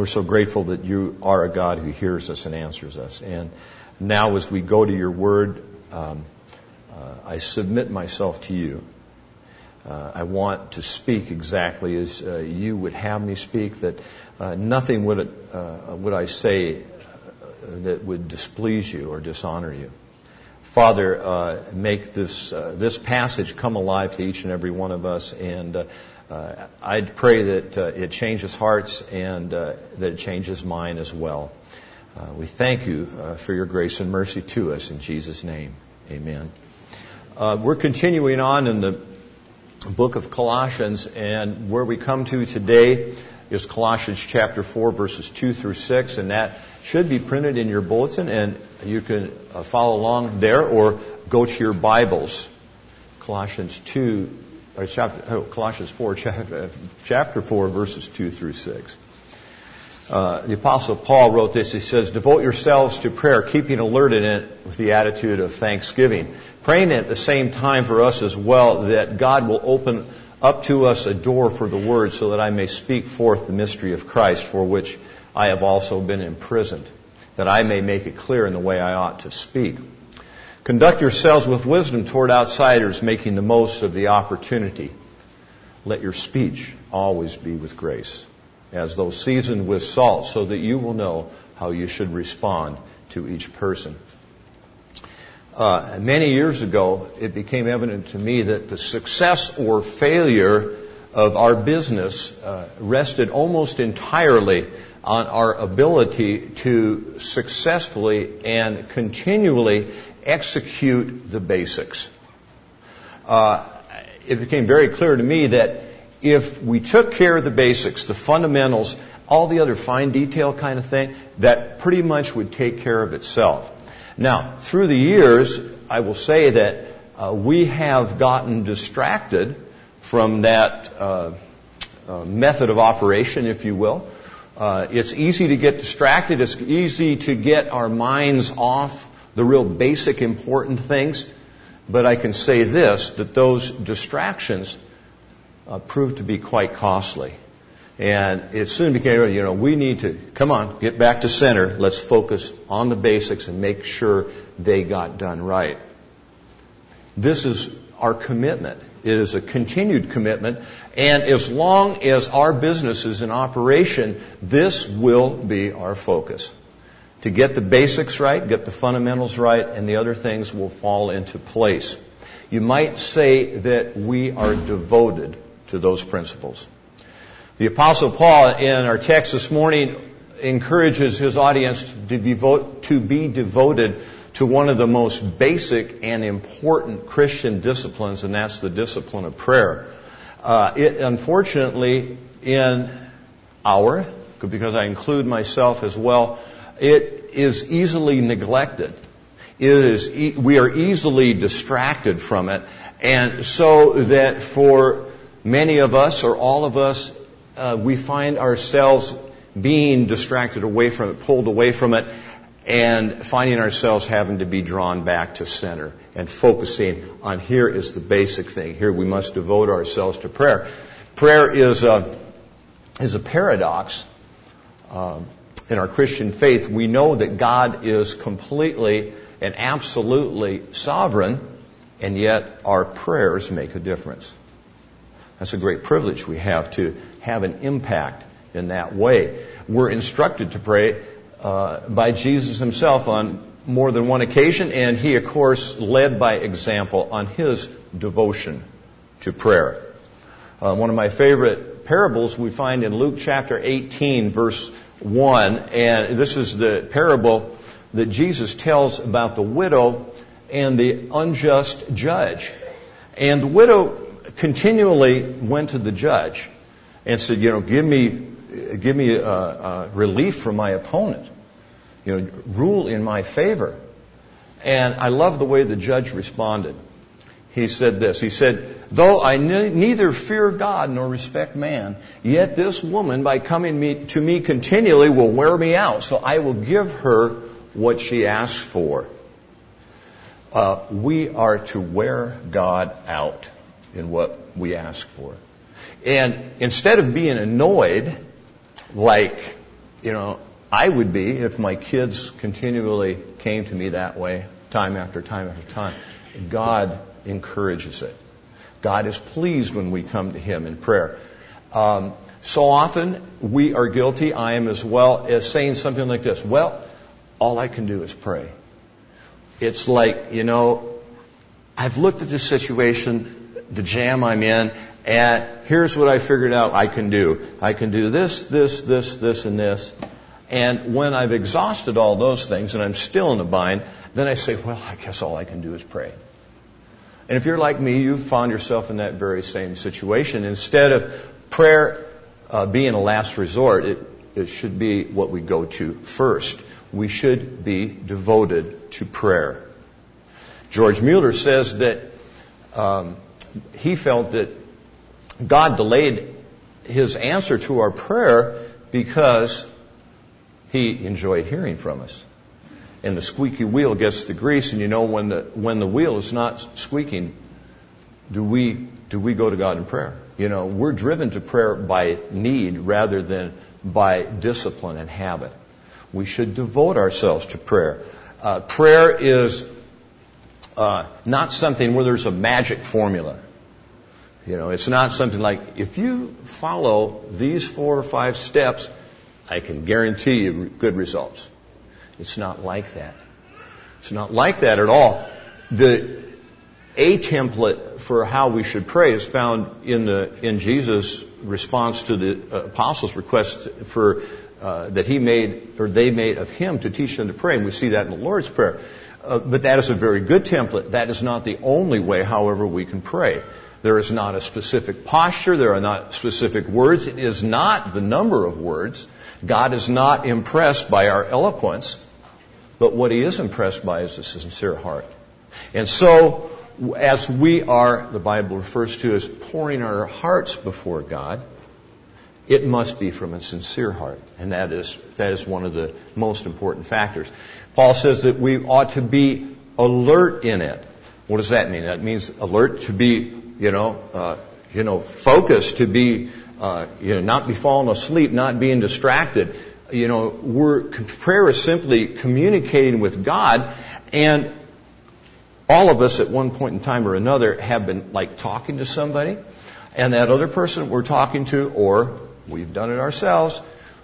We're so grateful that you are a God who hears us and answers us. And now, as we go to your word, um, uh, I submit myself to you. Uh, I want to speak exactly as uh, you would have me speak, that uh, nothing would, uh, would I say uh, that would displease you or dishonor you. Father, make this this passage come alive to each and every one of us, and uh, uh I pray that uh, it changes hearts and uh, that it changes mine as well. we thank you for your grace and mercy to us in Jesus' name, Amen. we're continuing on in the book of Colossians, and where we come to today is Colossians chapter 4, verses 2 through 6, and that should be printed in your bulletin, and you can uh, follow along there or go to your Bibles. Colossians 2, or chapter, oh, Colossians 4, chapter, chapter 4, verses 2 through 6. Uh, the Apostle Paul wrote this. He says, Devote yourselves to prayer, keeping alert in it with the attitude of thanksgiving. Praying at the same time for us as well that God will open up to us a door for the word so that I may speak forth the mystery of Christ for which I have also been imprisoned, that I may make it clear in the way I ought to speak. Conduct yourselves with wisdom toward outsiders, making the most of the opportunity. Let your speech always be with grace, as though seasoned with salt, so that you will know how you should respond to each person. Uh, many years ago, it became evident to me that the success or failure of our business uh, rested almost entirely on our ability to successfully and continually execute the basics. Uh, it became very clear to me that if we took care of the basics, the fundamentals, all the other fine detail kind of thing, that pretty much would take care of itself. Now, through the years, I will say that uh, we have gotten distracted from that uh, uh, method of operation, if you will. Uh, it's easy to get distracted. It's easy to get our minds off the real basic important things. But I can say this, that those distractions uh, proved to be quite costly. And it soon became, you know, we need to, come on, get back to center. Let's focus on the basics and make sure they got done right. This is our commitment. It is a continued commitment. And as long as our business is in operation, this will be our focus. To get the basics right, get the fundamentals right, and the other things will fall into place. You might say that we are devoted to those principles. The Apostle Paul, in our text this morning, encourages his audience to, to be devoted to one of the most basic and important Christian disciplines, and that's the discipline of prayer. Uh, it, unfortunately, in our, because I include myself as well, it is easily neglected. It is, we are easily distracted from it. And so that for many of us or all of us, uh, we find ourselves being distracted away from it, pulled away from it, and finding ourselves having to be drawn back to center and focusing on here is the basic thing. Here we must devote ourselves to prayer. Prayer is a, is a paradox uh, in our Christian faith. We know that God is completely and absolutely sovereign, and yet our prayers make a difference. That's a great privilege we have to have an impact in that way. We're instructed to pray uh, by Jesus himself on more than one occasion, and he, of course, led by example on his devotion to prayer. Uh, one of my favorite parables we find in Luke chapter 18, verse 1, and this is the parable that Jesus tells about the widow and the unjust judge. And the widow continually went to the judge and said, you know, give me, give me a, a relief from my opponent. You know, rule in my favor. And I love the way the judge responded. He said this. He said, Though I ne- neither fear God nor respect man, yet this woman, by coming me, to me continually, will wear me out. So I will give her what she asks for. Uh, we are to wear God out in what we ask for. And instead of being annoyed, like you know, I would be if my kids continually came to me that way, time after time after time. God encourages it. God is pleased when we come to Him in prayer. Um, so often we are guilty, I am as well, as saying something like this Well, all I can do is pray. It's like, you know, I've looked at this situation, the jam I'm in, and here's what I figured out I can do. I can do this, this, this, this, and this. And when I've exhausted all those things and I'm still in a bind, then I say, well, I guess all I can do is pray. And if you're like me, you've found yourself in that very same situation. Instead of prayer uh, being a last resort, it, it should be what we go to first. We should be devoted to prayer. George Mueller says that um, he felt that God delayed his answer to our prayer because he enjoyed hearing from us. And the squeaky wheel gets the grease, and you know when the when the wheel is not squeaking, do we do we go to God in prayer? You know, we're driven to prayer by need rather than by discipline and habit. We should devote ourselves to prayer. Uh, prayer is uh, not something where there's a magic formula. You know, it's not something like if you follow these four or five steps, I can guarantee you good results. It's not like that. It's not like that at all. The a template for how we should pray is found in the in Jesus' response to the apostles' request for uh, that he made or they made of him to teach them to pray, and we see that in the Lord's prayer. Uh, but that is a very good template. That is not the only way, however, we can pray. There is not a specific posture. There are not specific words. It is not the number of words. God is not impressed by our eloquence, but what he is impressed by is a sincere heart. And so, as we are, the Bible refers to as pouring our hearts before God, it must be from a sincere heart. And that is, that is one of the most important factors. Paul says that we ought to be alert in it. What does that mean? That means alert to be, you know, uh, you know, focused, to be uh, you know, not be falling asleep, not being distracted. You know, we're, prayer is simply communicating with God, and all of us at one point in time or another have been like talking to somebody, and that other person we're talking to, or we've done it ourselves,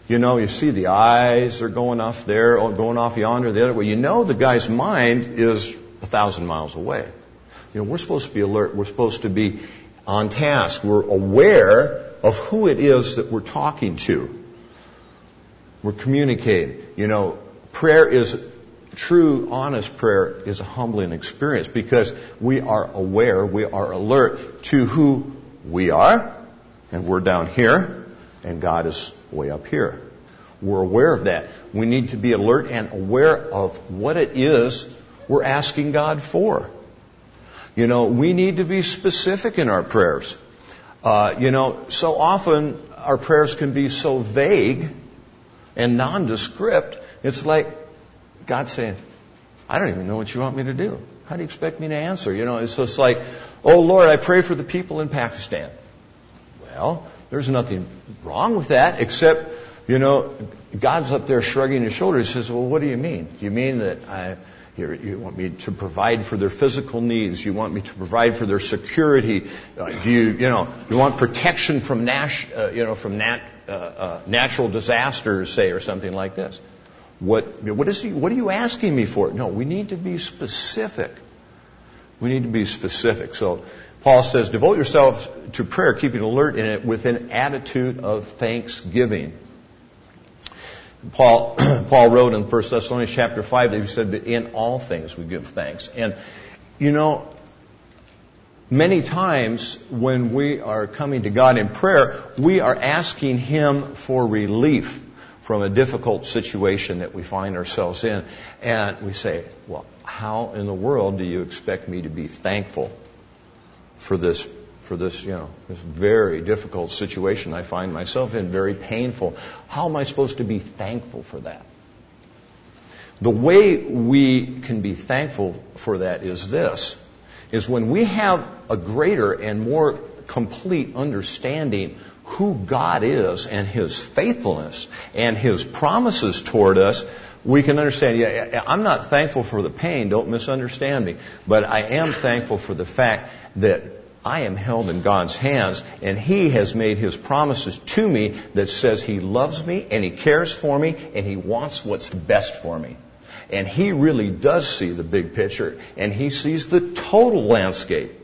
you know, you see the eyes are going off there, going off yonder, the other way. You know the guy's mind is a thousand miles away. You know, we're supposed to be alert. We're supposed to be on task. We're aware of who it is that we're talking to. We're communicating. You know, prayer is true, honest prayer is a humbling experience because we are aware, we are alert to who we are, and we're down here, and God is way up here. We're aware of that. We need to be alert and aware of what it is we're asking God for. You know, we need to be specific in our prayers. Uh, you know, so often our prayers can be so vague and nondescript. It's like God saying, I don't even know what you want me to do. How do you expect me to answer? You know, it's just like, oh Lord, I pray for the people in Pakistan. Well, there's nothing wrong with that, except, you know, God's up there shrugging his shoulders. He says, well, what do you mean? Do you mean that I, you, you want me to provide for their physical needs. You want me to provide for their security. Uh, do you, you know, you want protection from Nash, uh, you know, from nat, uh, uh, natural disasters, say, or something like this. What, what is he, what are you asking me for? No, we need to be specific. We need to be specific. So Paul says, devote yourselves to prayer, keeping alert in it with an attitude of thanksgiving. Paul, Paul wrote in 1 Thessalonians chapter 5 that he said that in all things we give thanks. And, you know, many times when we are coming to God in prayer, we are asking Him for relief from a difficult situation that we find ourselves in. And we say, well, how in the world do you expect me to be thankful for this for this, you know, this very difficult situation I find myself in, very painful. How am I supposed to be thankful for that? The way we can be thankful for that is this, is when we have a greater and more complete understanding who God is and His faithfulness and His promises toward us, we can understand, yeah, I'm not thankful for the pain, don't misunderstand me, but I am thankful for the fact that I am held in God's hands and He has made His promises to me that says He loves me and He cares for me and He wants what's best for me. And He really does see the big picture and He sees the total landscape.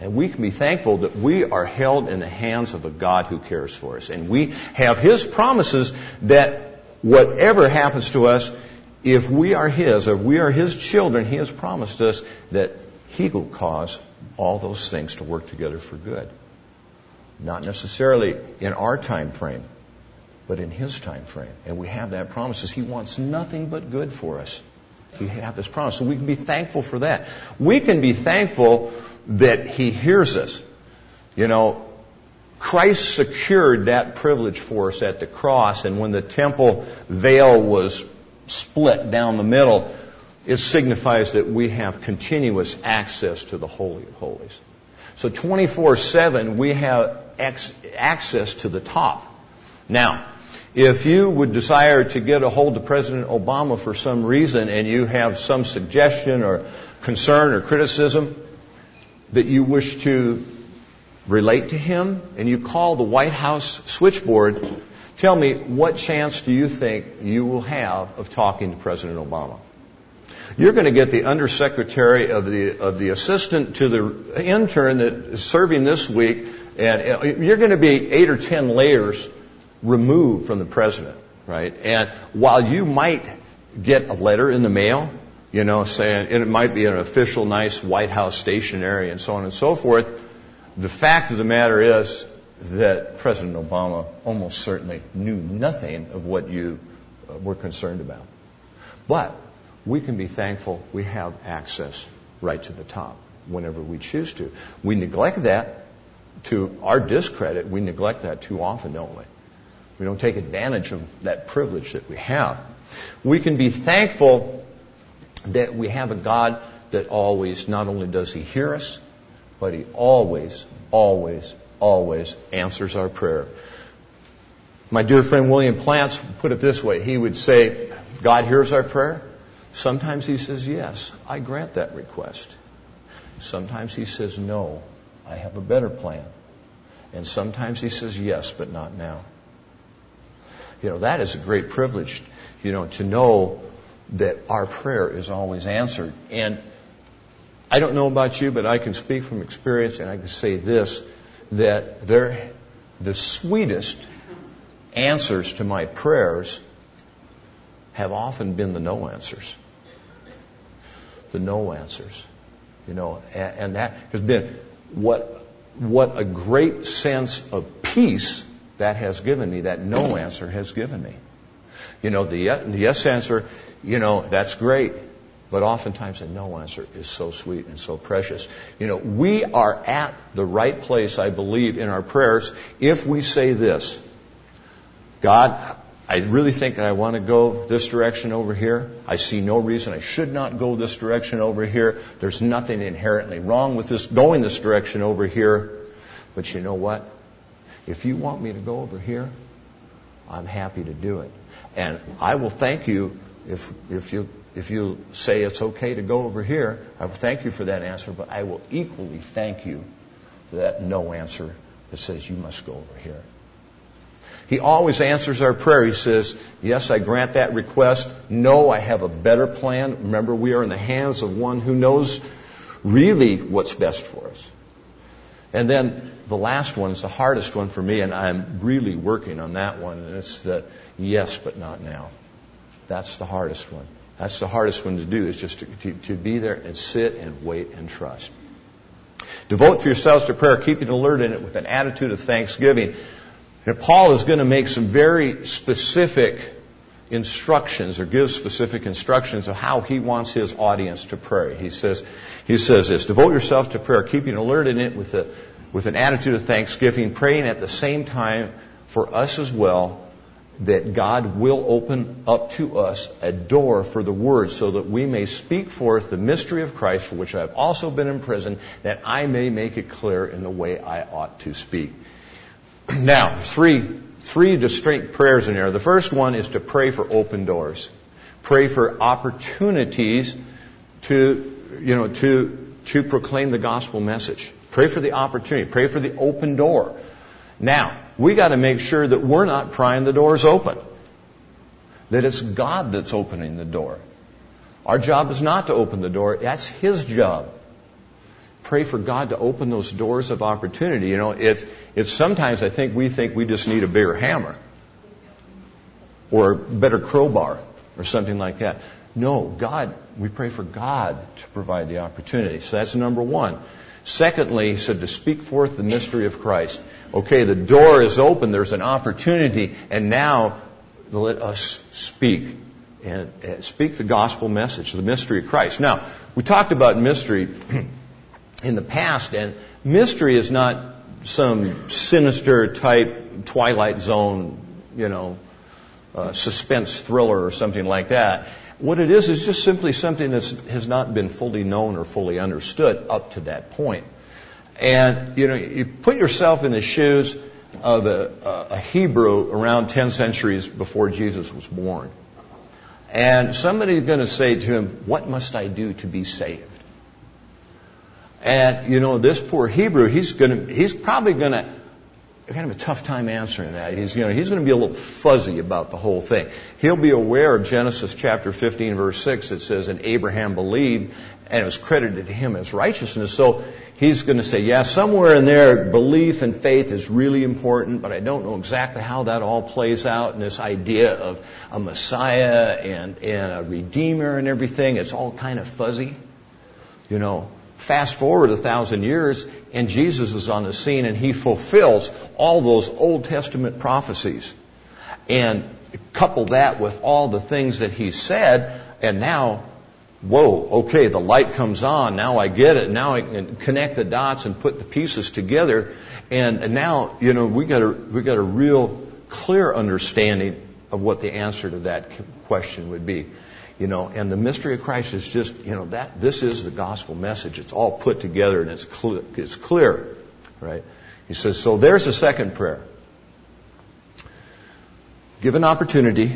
And we can be thankful that we are held in the hands of a God who cares for us. And we have His promises that whatever happens to us, if we are His, if we are His children, He has promised us that He will cause all those things to work together for good. Not necessarily in our time frame, but in His time frame. And we have that promise. He wants nothing but good for us. We have this promise. So we can be thankful for that. We can be thankful that He hears us. You know, Christ secured that privilege for us at the cross, and when the temple veil was split down the middle, it signifies that we have continuous access to the Holy of Holies. So 24-7, we have access to the top. Now, if you would desire to get a hold of President Obama for some reason and you have some suggestion or concern or criticism, that you wish to relate to him and you call the White House switchboard, tell me what chance do you think you will have of talking to President Obama? You're going to get the undersecretary of the of the assistant to the intern that is serving this week, and you're going to be eight or ten layers removed from the president, right? And while you might get a letter in the mail you know, saying and it might be an official, nice White House stationery and so on and so forth. The fact of the matter is that President Obama almost certainly knew nothing of what you uh, were concerned about. But we can be thankful we have access right to the top whenever we choose to. We neglect that to our discredit. We neglect that too often, don't we? We don't take advantage of that privilege that we have. We can be thankful that we have a God that always, not only does He hear us, but He always, always, always answers our prayer. My dear friend William Plants put it this way. He would say, God hears our prayer. Sometimes He says, yes, I grant that request. Sometimes He says, no, I have a better plan. And sometimes He says, yes, but not now. You know, that is a great privilege, you know, to know that our prayer is always answered. And I don't know about you, but I can speak from experience and I can say this, that there, the sweetest answers to my prayers have often been the no answers. The no answers. You know, and, and that has been what, what a great sense of peace that has given me, that no answer has given me. You know, the, the yes answer you know, that's great. But oftentimes a no answer is so sweet and so precious. You know, we are at the right place, I believe, in our prayers if we say this God, I really think that I want to go this direction over here. I see no reason I should not go this direction over here. There's nothing inherently wrong with this going this direction over here. But you know what? If you want me to go over here, I'm happy to do it. And I will thank you if, if, you, if you say it's okay to go over here, I will thank you for that answer, but I will equally thank you for that no answer that says you must go over here. He always answers our prayer. He says, Yes, I grant that request. No, I have a better plan. Remember, we are in the hands of one who knows really what's best for us. And then the last one is the hardest one for me, and I'm really working on that one, and it's the yes, but not now. That's the hardest one. That's the hardest one to do is just to, to, to be there and sit and wait and trust. Devote yourselves to prayer, keeping alert in it with an attitude of thanksgiving. And Paul is going to make some very specific instructions or give specific instructions of how he wants his audience to pray. He says, he says this, devote yourself to prayer, keeping alert in it with, a, with an attitude of thanksgiving, praying at the same time for us as well that God will open up to us a door for the Word so that we may speak forth the mystery of Christ for which I have also been imprisoned, that I may make it clear in the way I ought to speak. Now, three, three distinct prayers in here. The first one is to pray for open doors. Pray for opportunities to, you know, to, to proclaim the gospel message. Pray for the opportunity. Pray for the open door. Now, we got to make sure that we're not prying the doors open. That it's God that's opening the door. Our job is not to open the door. That's His job. Pray for God to open those doors of opportunity. You know, it's, it's sometimes I think we think we just need a bigger hammer or a better crowbar or something like that. No, God, we pray for God to provide the opportunity. So that's number one. Secondly, he said to speak forth the mystery of Christ. Okay, the door is open, there's an opportunity, and now let us speak and, speak the gospel message, the mystery of Christ. Now, we talked about mystery in the past, and mystery is not some sinister type Twilight Zone, you know, uh, suspense thriller or something like that. What it is is just simply something that has not been fully known or fully understood up to that point. And, you know, you put yourself in the shoes of a, a Hebrew around 10 centuries before Jesus was born. And somebody's going to say to him, What must I do to be saved? And, you know, this poor Hebrew, he's to, he's probably have kind of a tough time answering that. He's, you know, he's going to be a little fuzzy about the whole thing. He'll be aware of Genesis chapter 15 verse 6 that says, and Abraham believed and it was credited to him as righteousness. So he's going to say, yeah, somewhere in there, belief and faith is really important, but I don't know exactly how that all plays out and this idea of a Messiah and, and a Redeemer and everything. It's all kind of fuzzy. You know, Fast forward a thousand years, and Jesus is on the scene, and he fulfills all those Old Testament prophecies. And couple that with all the things that he said, and now, whoa, okay, the light comes on. Now I get it. Now I can connect the dots and put the pieces together. And, and now, you know, we got a we got a real clear understanding of what the answer to that question would be. You know, and the mystery of Christ is just, you know, that this is the gospel message. It's all put together and it's clear, it's clear, right? He says, so there's a second prayer. Give an opportunity.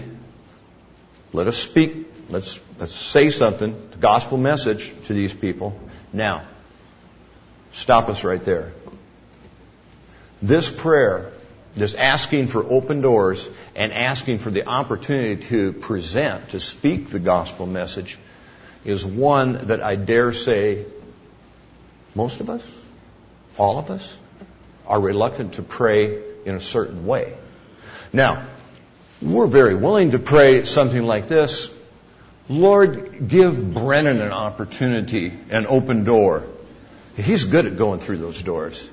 Let us speak. Let's, let's say something, the gospel message to these people. Now, stop us right there. This prayer this asking for open doors and asking for the opportunity to present, to speak the gospel message is one that I dare say most of us, all of us, are reluctant to pray in a certain way. Now, we're very willing to pray something like this Lord, give Brennan an opportunity, an open door. He's good at going through those doors.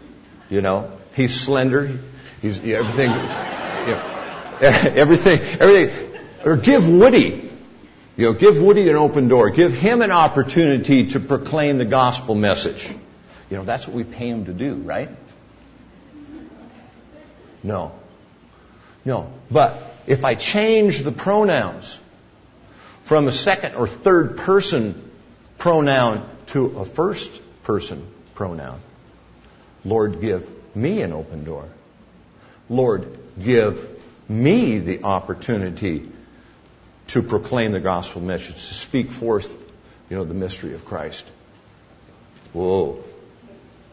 You know, he's slender. He's everything, you know, everything, everything. Or give Woody, you know, give Woody an open door. Give him an opportunity to proclaim the gospel message. You know, that's what we pay him to do, right? No. No. But if I change the pronouns from a second or third person pronoun to a first person pronoun, Lord, give me an open door. Lord, give me the opportunity to proclaim the gospel message, to speak forth, you know, the mystery of Christ. Whoa.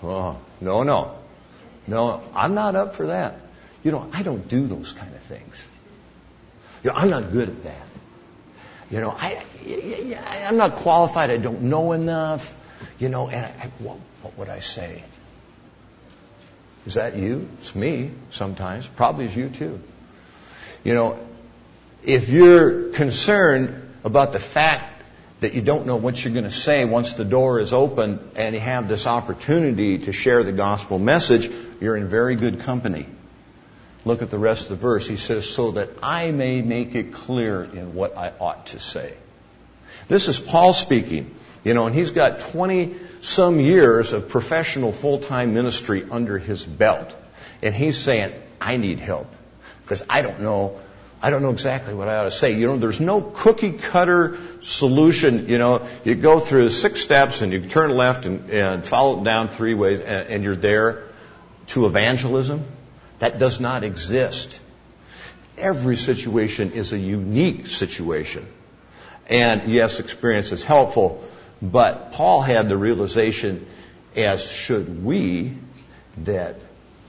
Oh, no, no. No, I'm not up for that. You know, I don't do those kind of things. You know, I'm not good at that. You know, I, I'm not qualified. I don't know enough. You know, and I, what, what would I say? Is that you? It's me sometimes. Probably is you too. You know, if you're concerned about the fact that you don't know what you're going to say once the door is open and you have this opportunity to share the gospel message, you're in very good company. Look at the rest of the verse. He says, so that I may make it clear in what I ought to say. This is Paul speaking. You know, and he's got 20 some years of professional full-time ministry under his belt. And he's saying, I need help because I don't know I don't know exactly what I ought to say. You know, there's no cookie cutter solution. You know, you go through six steps and you turn left and, and follow down three ways and, and you're there to evangelism. That does not exist. Every situation is a unique situation. And yes, experience is helpful, but Paul had the realization, as should we, that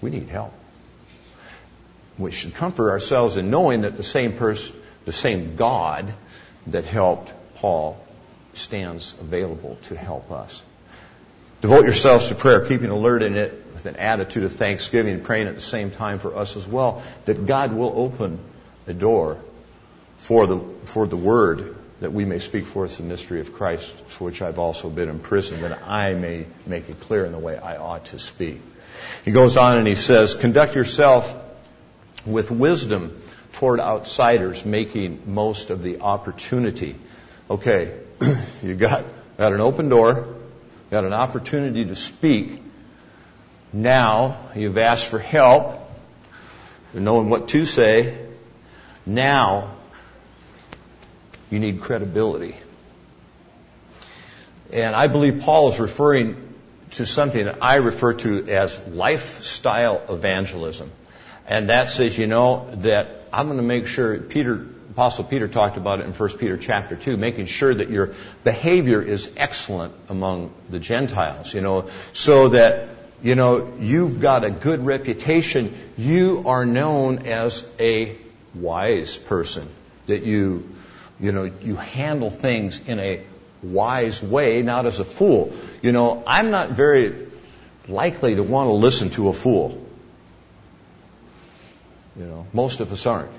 we need help. We should comfort ourselves in knowing that the same person, the same God that helped Paul stands available to help us. Devote yourselves to prayer, keeping alert in it with an attitude of thanksgiving, and praying at the same time for us as well, that God will open a door for the, for the word that we may speak forth the mystery of Christ, for which I've also been imprisoned, that I may make it clear in the way I ought to speak. He goes on and he says, conduct yourself with wisdom toward outsiders, making most of the opportunity. Okay, you got, got an open door, got an opportunity to speak. Now you've asked for help, knowing what to say. Now you need credibility. And I believe Paul is referring to something that I refer to as lifestyle evangelism. And that says, you know, that I'm going to make sure Peter, Apostle Peter talked about it in 1 Peter chapter 2, making sure that your behavior is excellent among the Gentiles, you know, so that, you know, you've got a good reputation. You are known as a wise person, that you, you know, you handle things in a wise way, not as a fool. You know, I'm not very likely to want to listen to a fool. You know, most of us aren't.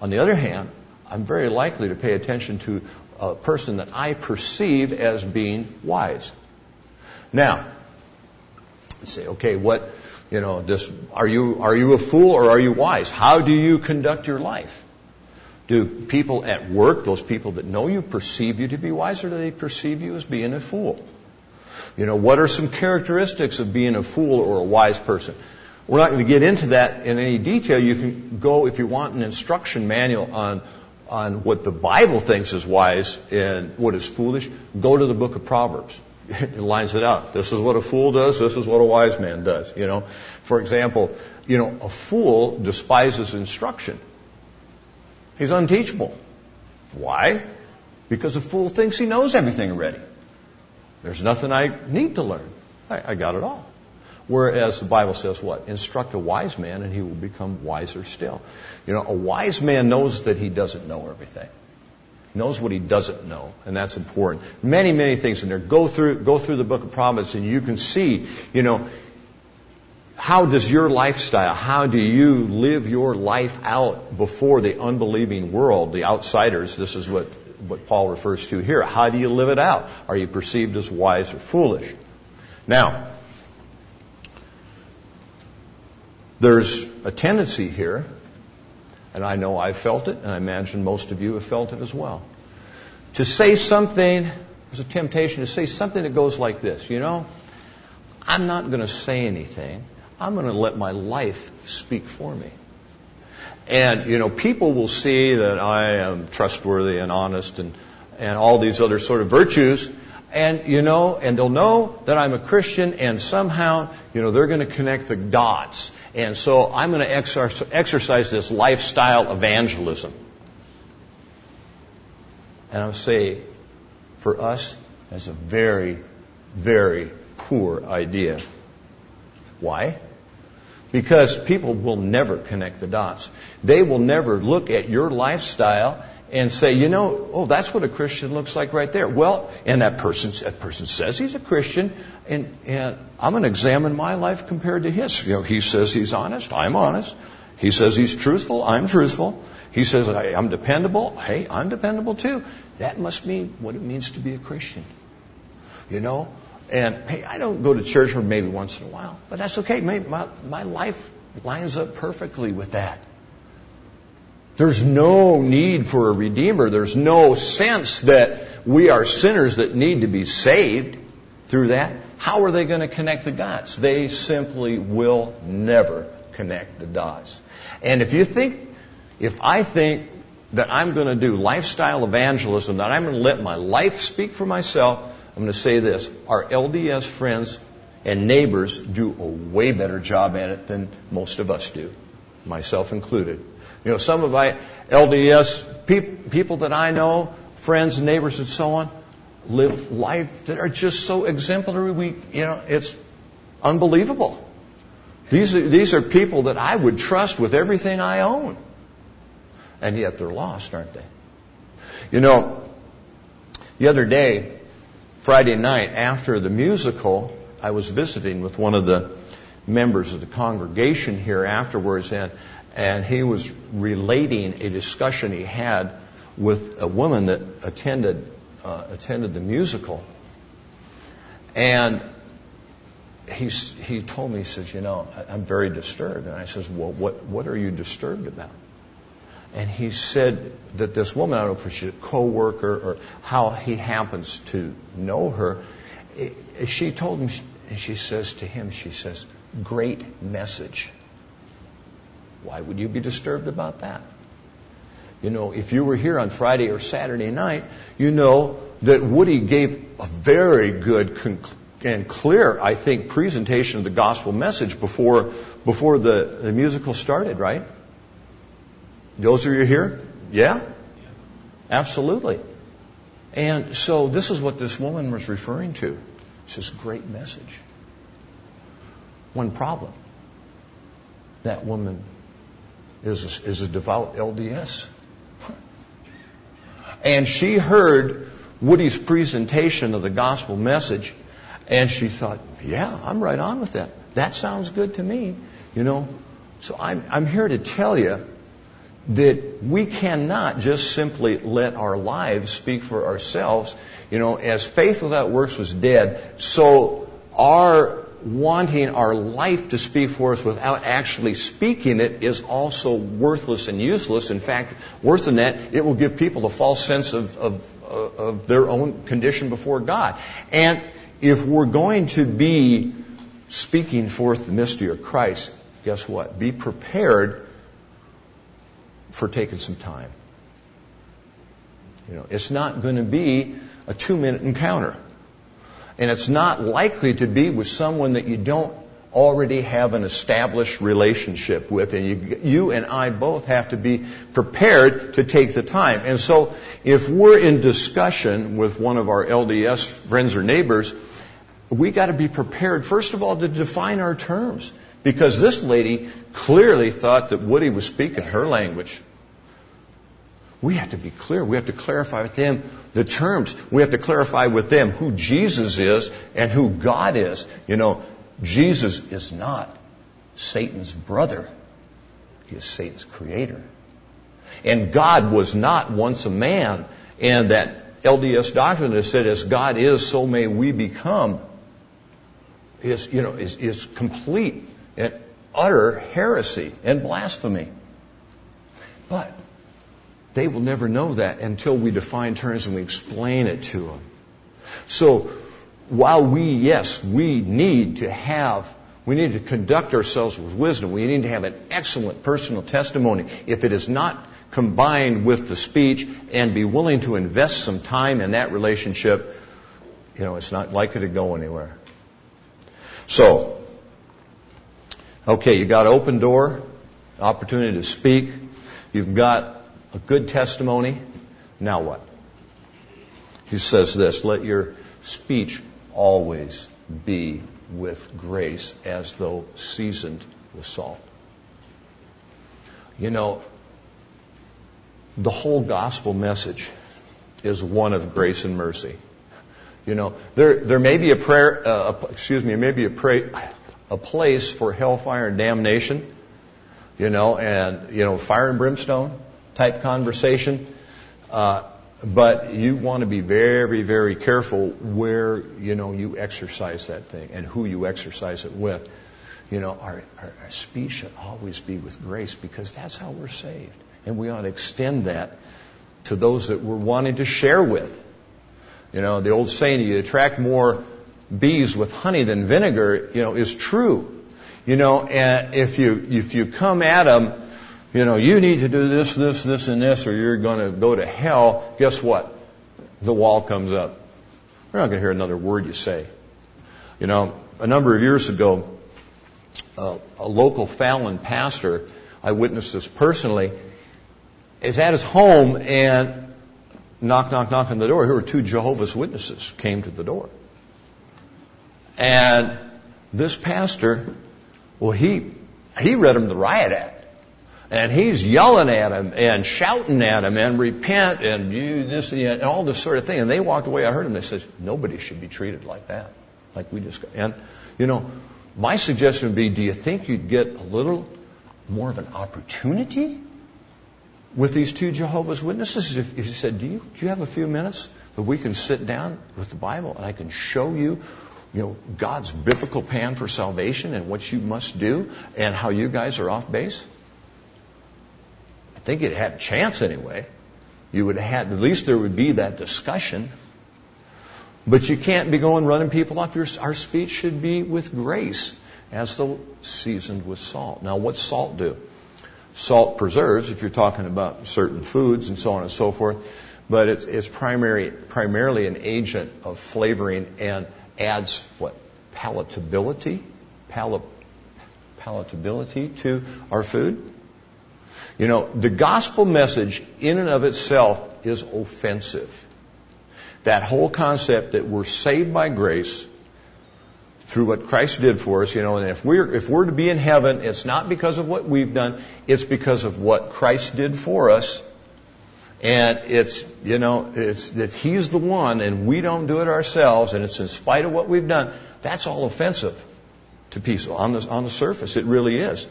On the other hand, I'm very likely to pay attention to a person that I perceive as being wise. Now, say, okay, what, you know, this, are you, are you a fool or are you wise? How do you conduct your life? Do people at work, those people that know you, perceive you to be wise or do they perceive you as being a fool? You know, what are some characteristics of being a fool or a wise person? We're not going to get into that in any detail. You can go, if you want an instruction manual on, on what the Bible thinks is wise and what is foolish, go to the book of Proverbs. It lines it out. This is what a fool does. This is what a wise man does. You know, for example, you know, a fool despises instruction. He's unteachable. Why? Because a fool thinks he knows everything already. There's nothing I need to learn. I, I got it all. Whereas the Bible says what? Instruct a wise man and he will become wiser still. You know, a wise man knows that he doesn't know everything. Knows what he doesn't know, and that's important. Many, many things in there. Go through, go through the book of Proverbs and you can see, you know, how does your lifestyle, how do you live your life out before the unbelieving world, the outsiders? This is what, what Paul refers to here. How do you live it out? Are you perceived as wise or foolish? Now, There's a tendency here, and I know I've felt it, and I imagine most of you have felt it as well, to say something, there's a temptation to say something that goes like this, you know, I'm not going to say anything. I'm going to let my life speak for me. And, you know, people will see that I am trustworthy and honest and, and all these other sort of virtues, and you know, and they'll know that I'm a Christian, and somehow, you know, they're going to connect the dots. And so I'm going to exercise this lifestyle evangelism. And I'll say, for us, that's a very, very poor idea. Why? Because people will never connect the dots. They will never look at your lifestyle and say, you know, oh, that's what a Christian looks like right there. Well, and that person, that person says he's a Christian, and, and I'm going to examine my life compared to his. You know, he says he's honest, I'm honest. He says he's truthful, I'm truthful. He says I'm dependable, hey, I'm dependable too. That must mean what it means to be a Christian. You know? And hey, I don't go to church for maybe once in a while, but that's okay. My, my, life lines up perfectly with that. There's no need for a redeemer. There's no sense that we are sinners that need to be saved through that. How are they going to connect the dots? They simply will never connect the dots. And if you think if I think that I'm going to do lifestyle evangelism, that I'm going to let my life speak for myself, I'm going to say this. Our LDS friends and neighbors do a way better job at it than most of us do, myself included. You know, some of my LDS pe- people that I know, friends, and neighbors, and so on, live life that are just so exemplary. We, you know, it's unbelievable. These are, these are people that I would trust with everything I own. And yet they're lost, aren't they? You know, the other day, Friday night after the musical, I was visiting with one of the members of the congregation here afterwards, and, and he was relating a discussion he had with a woman that attended, uh, attended the musical. And he, he told me, he says, you know, I'm very disturbed. And I says, well, what, what are you disturbed about? And he said that this woman, I don't know if she's a coworker or how he happens to know her, she told him, and she says to him, she says, great message. Why would you be disturbed about that? You know, if you were here on Friday or Saturday night, you know that Woody gave a very good and clear, I think, presentation of the gospel message before, before the, the musical started, right? Those of you here? Yeah? Absolutely. And so this is what this woman was referring to. It's this great message. One problem. That woman is a, is a devout LDS. And she heard Woody's presentation of the gospel message, and she thought, yeah, I'm right on with that. That sounds good to me. You know, so I'm, I'm here to tell you that we cannot just simply let our lives speak for ourselves. You know, as faith without works was dead, so our wanting our life to speak for us without actually speaking it is also worthless and useless. In fact, worse than that, it will give people a false sense of, of, of their own condition before God. And if we're going to be speaking forth the mystery of Christ, guess what? Be prepared for taking some time. You know, it's not going to be a two minute encounter. And it's not likely to be with someone that you don't already have an established relationship with. And you, you and I both have to be prepared to take the time. And so if we're in discussion with one of our LDS friends or neighbors, we got to be prepared, first of all, to define our terms. Because this lady clearly thought that Woody was speaking her language. We have to be clear. We have to clarify with them the terms. We have to clarify with them who Jesus is and who God is. You know, Jesus is not Satan's brother. He is Satan's creator. And God was not once a man. And that LDS doctrine that said, as God is, so may we become, is, you know, is, is complete and utter heresy and blasphemy. But they will never know that until we define terms and we explain it to them. So while we, yes, we need to have, we need to conduct ourselves with wisdom. We need to have an excellent personal testimony. If it is not combined with the speech and be willing to invest some time in that relationship, you know, it's not likely to go anywhere. So, Okay, you got open door, opportunity to speak. You've got a good testimony. Now what? He says this, let your speech always be with grace as though seasoned with salt. You know, the whole gospel message is one of grace and mercy. You know, there, there may be a prayer, uh, excuse me, there may be a pray, a place for hellfire and damnation, you know, and, you know, fire and brimstone type conversation. Uh, but you want to be very, very careful where, you know, you exercise that thing and who you exercise it with. You know, our, our, our speech should always be with grace because that's how we're saved. And we ought to extend that to those that we're wanting to share with. You know, the old saying, you attract more bees with honey than vinegar, you know, is true. You know, and if you, if you come at them, you know, you need to do this, this, this, and this, or you're going to go to hell, guess what? The wall comes up. We're not going to hear another word you say. You know, a number of years ago, uh, a local Fallon pastor, I witnessed this personally, is at his home and knock, knock, knock on the door. Here were two Jehovah's Witnesses came to the door. And this pastor, well, he, he read him the riot act. And he's yelling at him and shouting at him and repent and you this and all this sort of thing. And they walked away. I heard him. They said, nobody should be treated like that. Like we just. And, you know, my suggestion would be, do you think you'd get a little more of an opportunity with these two Jehovah's Witnesses if, if you said, do you, do you have a few minutes that we can sit down with the Bible and I can show you you know, God's biblical plan for salvation and what you must do and how you guys are off base? Think it had a chance anyway. You would have at least there would be that discussion. But you can't be going running people off. Your, our speech should be with grace as though seasoned with salt. Now, what's salt do? Salt preserves, if you're talking about certain foods and so on and so forth, but it's, it's primary, primarily an agent of flavoring and adds what? Palatability? Pal- palatability to our food? You know, the gospel message in and of itself is offensive. That whole concept that we're saved by grace through what Christ did for us, you know, and if we're, if we're to be in heaven, it's not because of what we've done, it's because of what Christ did for us and it's, you know, it's that he's the one and we don't do it ourselves and it's in spite of what we've done. That's all offensive to people on the, on the surface. It really is.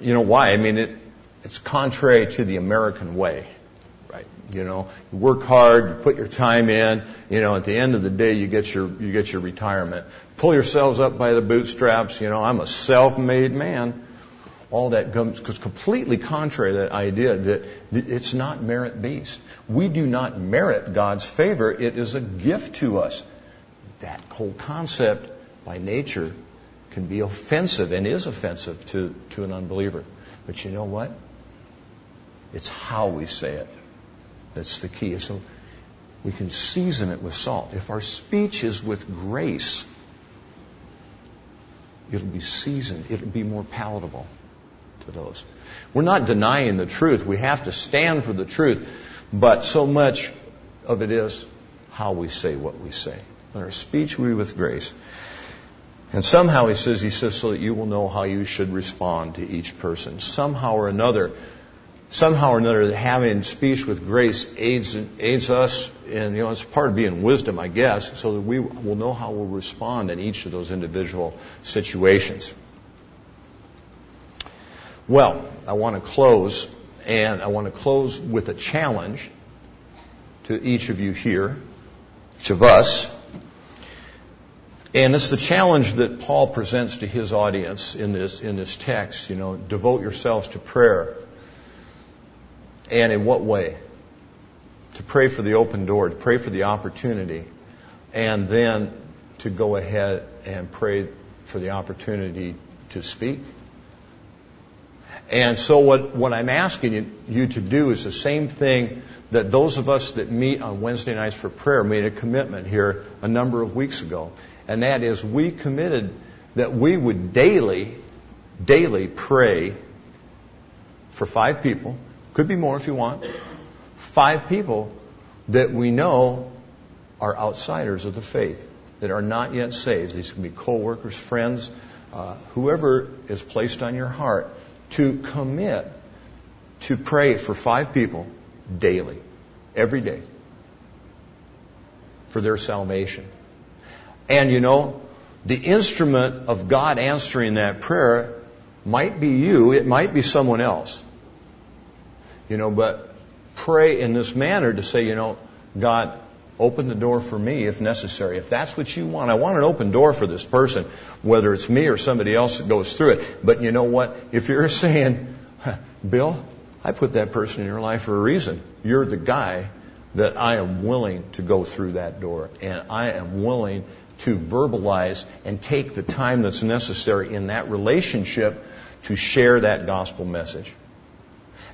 You know why? I mean, it, it's contrary to the American way. Right. You know, you work hard, you put your time in, you know, at the end of the day you get your, you get your retirement. Pull yourselves up by the bootstraps, you know, I'm a self-made man all that comes completely contrary to that idea that it's not merit based. We do not merit God's favor. It is a gift to us. That whole concept by nature can be offensive and is offensive to, to an unbeliever. But you know what? It's how we say it that's the key. So we can season it with salt. If our speech is with grace, it'll be seasoned, it'll be more palatable to those. We're not denying the truth. We have to stand for the truth. But so much of it is how we say what we say. Let our speech be with grace. And somehow he says, he says, so that you will know how you should respond to each person. Somehow or another, somehow or another, having speech with grace aids, aids us, and you know, it's part of being wisdom, I guess, so that we will know how we'll respond in each of those individual situations. Well, I want to close, and I want to close with a challenge to each of you here, each of us. And it's the challenge that Paul presents to his audience in this, in this text. You know, devote yourselves to prayer. And in what way? To pray for the open door, to pray for the opportunity, and then to go ahead and pray for the opportunity to speak and so what, what I'm asking you, you, to do is the same thing that those of us that meet on Wednesday nights for prayer made a commitment here a number of weeks ago. And that is we committed that we would daily, daily pray for five people, could be more if you want, five people that we know are outsiders of the faith, that are not yet saved. These can be co-workers, friends, uh, whoever is placed on your heart to commit to pray for five people daily, every day, for their salvation. And you know, the instrument of God answering that prayer might be you, it might be someone else. You know, but pray in this manner to say, you know, God, open the door for me if necessary. If that's what you want, I want an open door for this person, whether it's me or somebody else that goes through it. But you know what? If you're saying, Bill, I put that person in your life for a reason. You're the guy that I am willing to go through that door. And I am willing to verbalize and take the time that's necessary in that relationship to share that gospel message.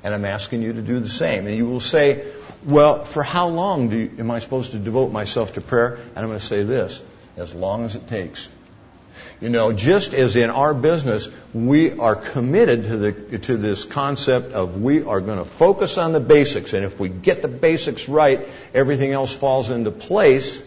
And I'm asking you to do the same. And you will say, well, for how long you, am I supposed to devote myself to prayer? And I'm going to say this, as long as it takes. You know, just as in our business, we are committed to, the, to this concept of we are going to focus on the basics, and if we get the basics right, everything else falls into place.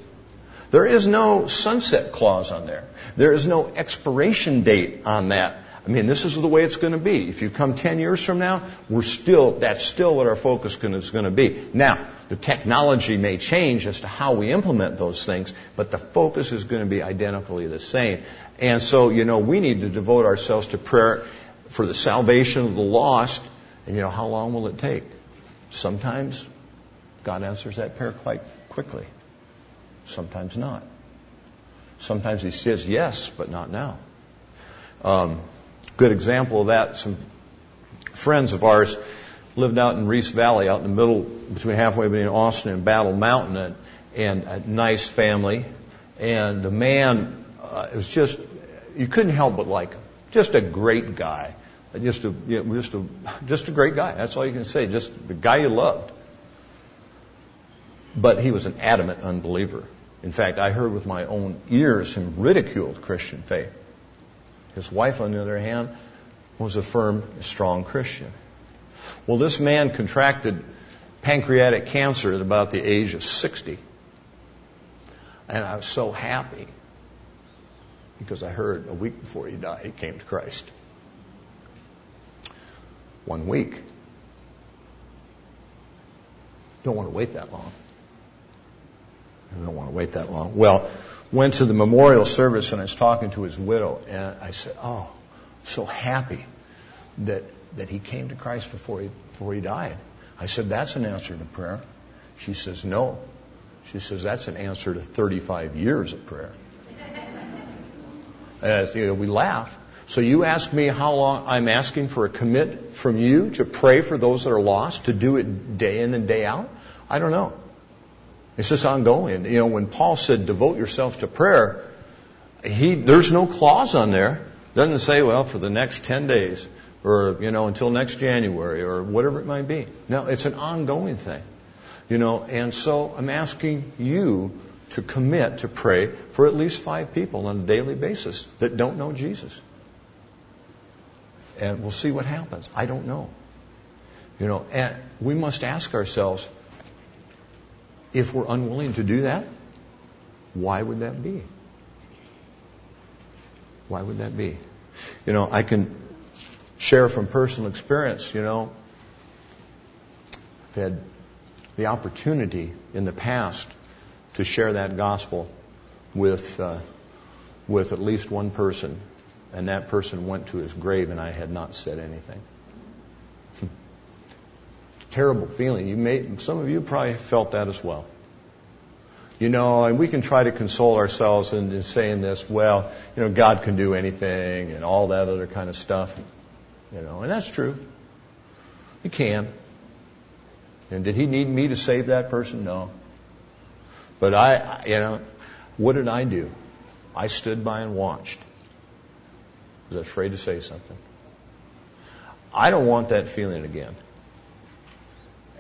There is no sunset clause on there. There is no expiration date on that. I mean, this is the way it's going to be. If you come 10 years from now, we're still, that's still what our focus is going to be. Now, the technology may change as to how we implement those things, but the focus is going to be identically the same. And so, you know, we need to devote ourselves to prayer for the salvation of the lost. And, you know, how long will it take? Sometimes God answers that prayer quite quickly. Sometimes not. Sometimes He says yes, but not now. Um, good example of that, some friends of ours lived out in Reese Valley, out in the middle, between halfway between Austin and Battle Mountain, and, and a nice family. And the man uh, was just, you couldn't help but like him. Just a great guy. Just a, you know, just a, just a great guy. That's all you can say. Just the guy you loved. But he was an adamant unbeliever. In fact, I heard with my own ears him ridicule Christian faith. His wife, on the other hand, was a firm, strong Christian. Well, this man contracted pancreatic cancer at about the age of 60. And I was so happy because I heard a week before he died, he came to Christ. One week. Don't want to wait that long. I don't want to wait that long. Well, went to the memorial service and I was talking to his widow and I said, "Oh, so happy that that he came to Christ before he before he died." I said, "That's an answer to prayer." She says, "No." She says, "That's an answer to 35 years of prayer." and you know, we laugh. So you ask me how long I'm asking for a commit from you to pray for those that are lost, to do it day in and day out? I don't know. It's just ongoing. You know, when Paul said devote yourself to prayer, he, there's no clause on there. Doesn't say, well, for the next 10 days or, you know, until next January or whatever it might be. No, it's an ongoing thing. You know, and so I'm asking you to commit to pray for at least five people on a daily basis that don't know Jesus. And we'll see what happens. I don't know. You know, and we must ask ourselves, if we're unwilling to do that, why would that be? Why would that be? You know, I can share from personal experience, you know, I've had the opportunity in the past to share that gospel with, uh, with at least one person, and that person went to his grave and I had not said anything terrible feeling. You may, some of you probably felt that as well. You know, and we can try to console ourselves in, in saying this, well, you know, God can do anything and all that other kind of stuff. You know, and that's true. He can. And did he need me to save that person? No. But I, you know, what did I do? I stood by and watched. I was afraid to say something. I don't want that feeling again.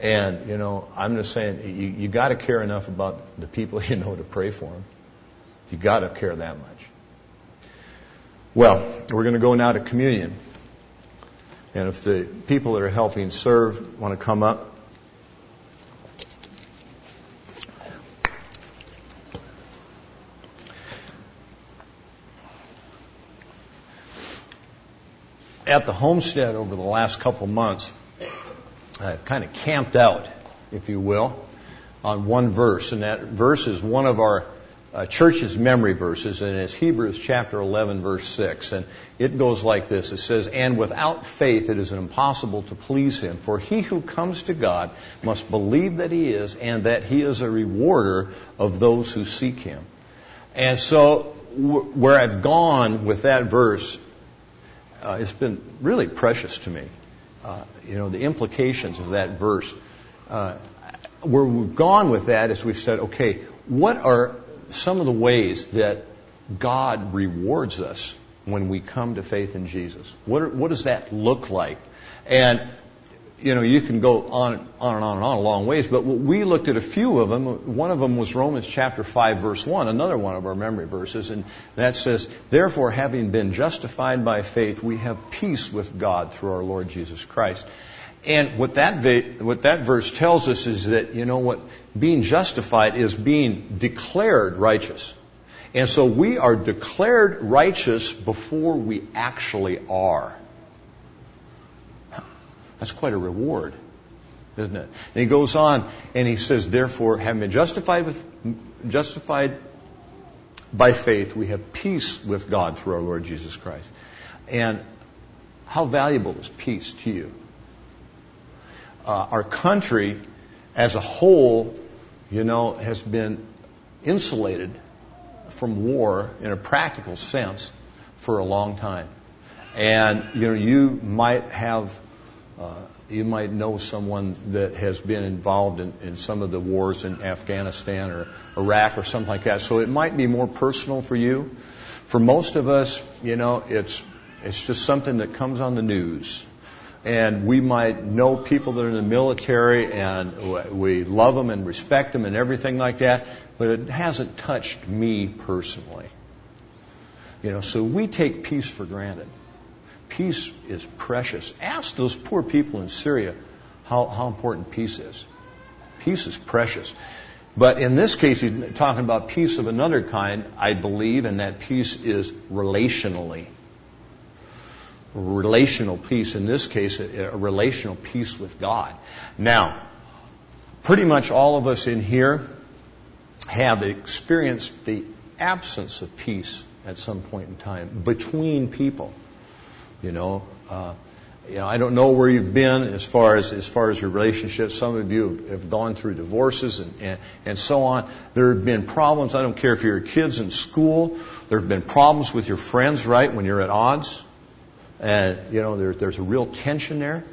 And, you know, I'm just saying, you, you got to care enough about the people you know to pray for them. You got to care that much. Well, we're going to go now to communion. And if the people that are helping serve want to come up, at the homestead over the last couple months, uh, kind of camped out, if you will, on one verse. And that verse is one of our uh, church's memory verses, and it's Hebrews chapter 11, verse 6. And it goes like this It says, And without faith it is impossible to please him, for he who comes to God must believe that he is, and that he is a rewarder of those who seek him. And so, where I've gone with that verse, uh, it's been really precious to me uh, you know, the implications of that verse. Uh, where we've gone with that is we've said, okay, what are some of the ways that God rewards us when we come to faith in Jesus? What, are, what does that look like? And you know, you can go on, on and on and on a long ways, but we looked at a few of them. One of them was Romans chapter 5 verse 1, another one of our memory verses, and that says, Therefore, having been justified by faith, we have peace with God through our Lord Jesus Christ. And what that, va- what that verse tells us is that, you know what, being justified is being declared righteous. And so we are declared righteous before we actually are. That's quite a reward, isn't it? And he goes on and he says, therefore, having been justified with, justified by faith, we have peace with God through our Lord Jesus Christ. And how valuable is peace to you? Uh, our country as a whole, you know, has been insulated from war in a practical sense for a long time. And, you know, you might have uh, you might know someone that has been involved in, in, some of the wars in Afghanistan or Iraq or something like that. So it might be more personal for you. For most of us, you know, it's it's just something that comes on the news. And we might know people that are in the military and we love them and respect them and everything like that, but it hasn't touched me personally. You know, so we take peace for granted. Peace is precious. Ask those poor people in Syria how, how important peace is. Peace is precious. But in this case, he's talking about peace of another kind, I believe, and that peace is relationally. Relational peace, in this case, a, a relational peace with God. Now, pretty much all of us in here have experienced the absence of peace at some point in time between people. You know, uh, you know, I don't know where you've been as far as as far as your relationships. Some of you have gone through divorces and, and and so on. There have been problems. I don't care if you're kids in school. There have been problems with your friends, right, when you're at odds, and you know there, there's a real tension there.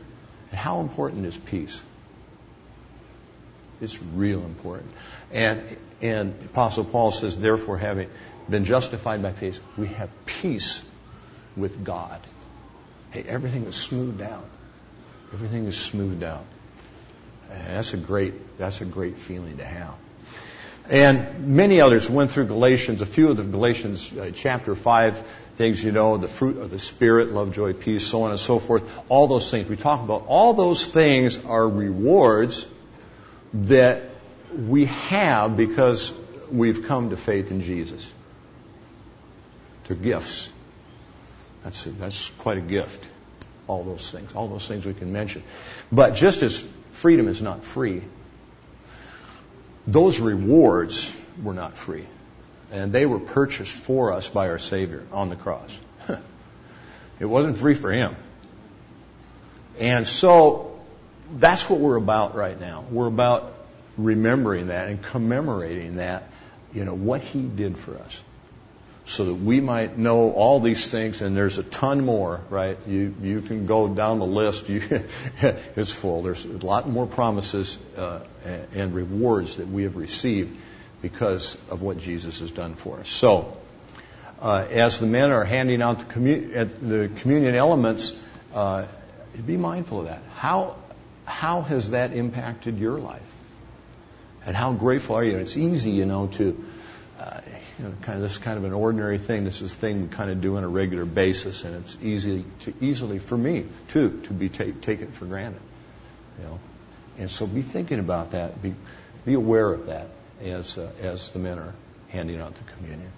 And how important is peace? It's real important. And and Apostle Paul says, therefore, having been justified by faith, we have peace with God. Everything is smoothed out. Everything is smoothed out. And that's a great, that's a great feeling to have. And many others went through Galatians, a few of the Galatians uh, chapter 5 things, you know, the fruit of the Spirit, love, joy, peace, so on and so forth. All those things we talk about, all those things are rewards that we have because we've come to faith in Jesus. They're gifts. That's, that's quite a gift. All those things. All those things we can mention. But just as freedom is not free, those rewards were not free. And they were purchased for us by our Savior on the cross. it wasn't free for Him. And so that's what we're about right now. We're about remembering that and commemorating that, you know, what He did for us so that we might know all these things, and there's a ton more, right? You, you can go down the list. You, it's full. There's a lot more promises uh, and rewards that we have received because of what Jesus has done for us. So, uh, as the men are handing out the, commu- the communion elements, uh, be mindful of that. How, how has that impacted your life? And how grateful are you? It's easy, you know, to uh, you know, kind of this is kind of an ordinary thing. This is a thing we kind of do on a regular basis, and it's easy to easily for me too to be ta- taken for granted. You know, and so be thinking about that. Be be aware of that as uh, as the men are handing out the communion.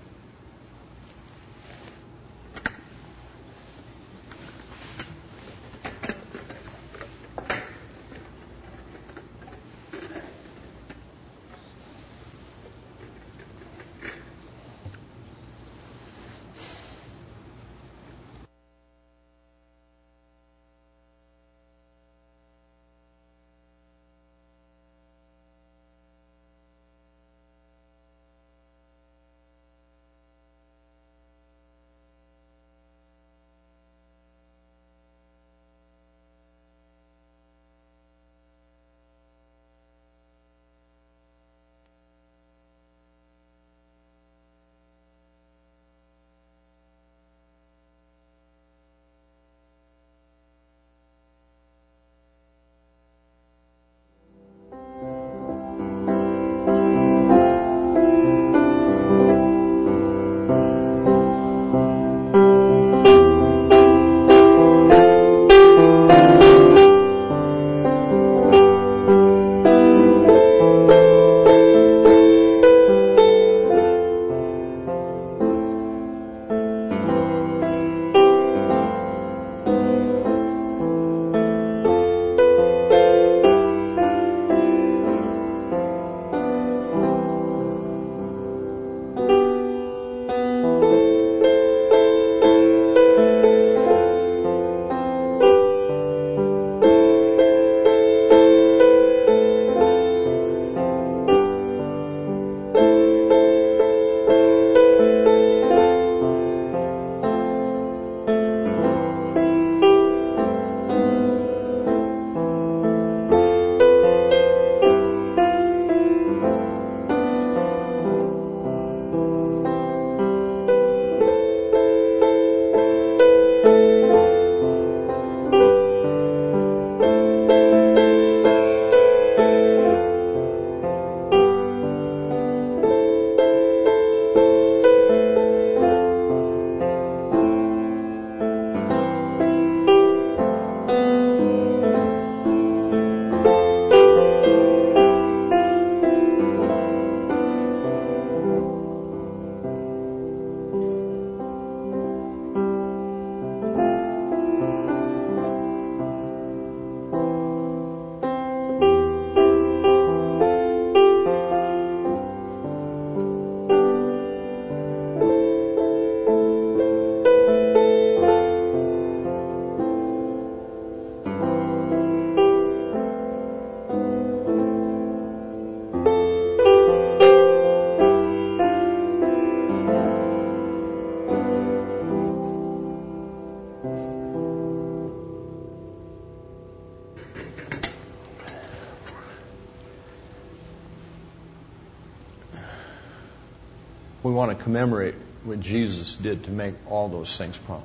Want to commemorate what Jesus did to make all those things uh,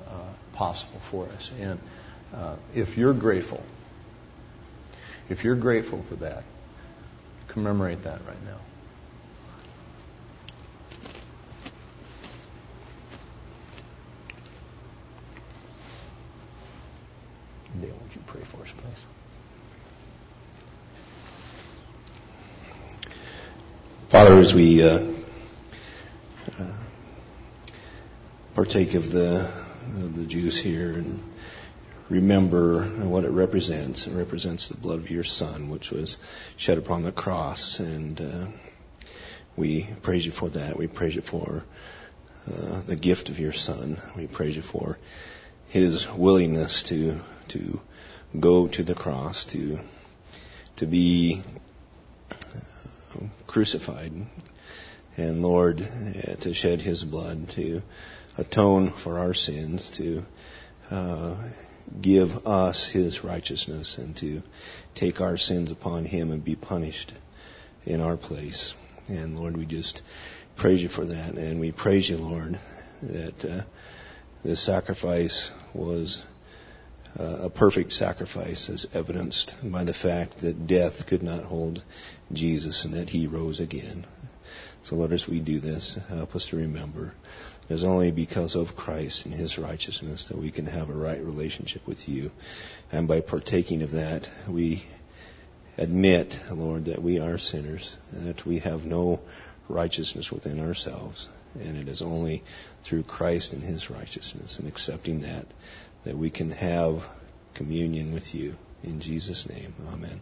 possible for us. And uh, if you're grateful, if you're grateful for that, commemorate that right now. Dale, would you pray for us, please? Father, as we uh, partake of the of the juice here and remember what it represents, it represents the blood of your Son, which was shed upon the cross, and uh, we praise you for that. We praise you for uh, the gift of your Son. We praise you for his willingness to to go to the cross, to to be crucified. And Lord, uh, to shed His blood, to atone for our sins, to uh, give us His righteousness, and to take our sins upon Him and be punished in our place. And Lord, we just praise you for that. And we praise you, Lord, that uh, this sacrifice was uh, a perfect sacrifice as evidenced by the fact that death could not hold Jesus and that he rose again. So Lord, as we do this, help us to remember it is only because of Christ and his righteousness that we can have a right relationship with you. And by partaking of that, we admit, Lord, that we are sinners, that we have no righteousness within ourselves. And it is only through Christ and his righteousness and accepting that that we can have communion with you. In Jesus' name, amen.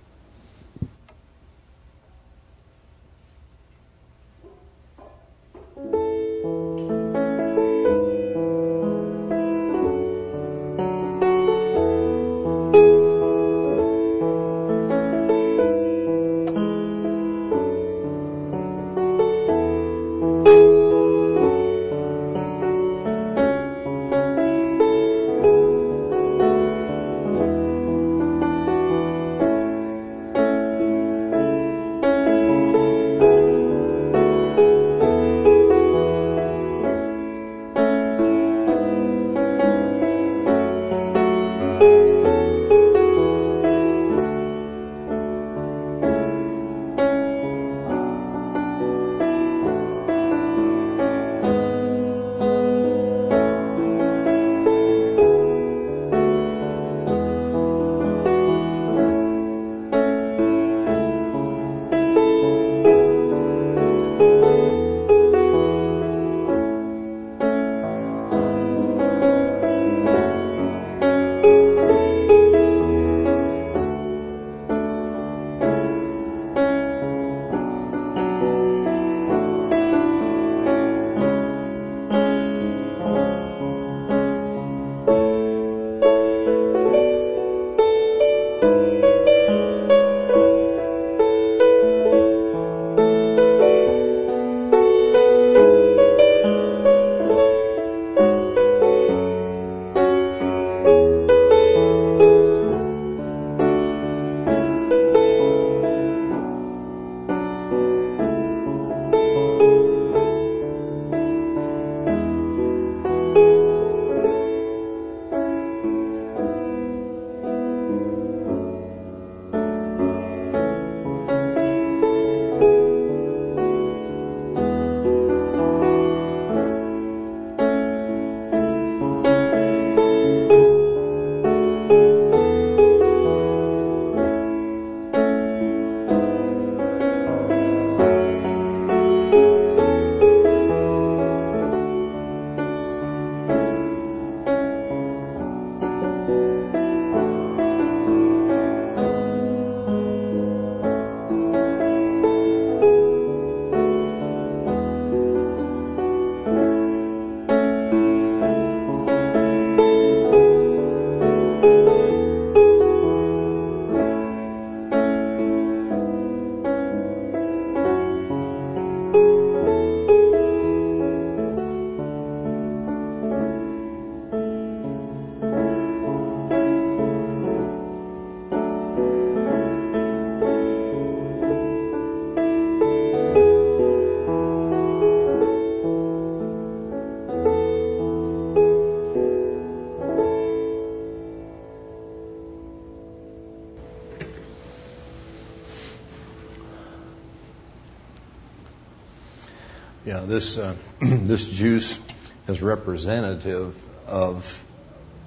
This uh, this juice is representative of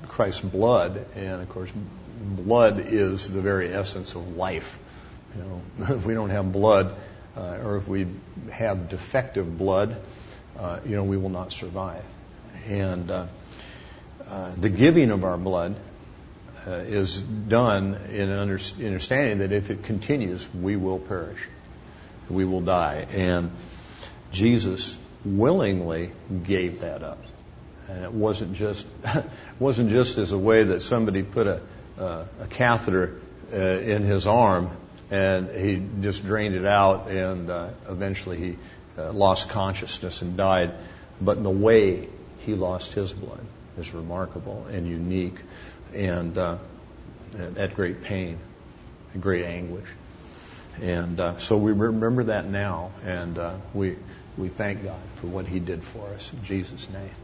Christ's blood, and of course, blood is the very essence of life. You know, if we don't have blood, uh, or if we have defective blood, uh, you know, we will not survive. And uh, uh the giving of our blood uh, is done in an understanding that if it continues, we will perish, we will die, and Jesus willingly gave that up. And it wasn't just wasn't just as a way that somebody put a, uh, a catheter uh, in his arm and he just drained it out and uh, eventually he uh, lost consciousness and died. But the way he lost his blood is remarkable and unique and uh, at great pain, and great anguish. And uh, so we remember that now, and we we thank God for what He did for us in Jesus' name.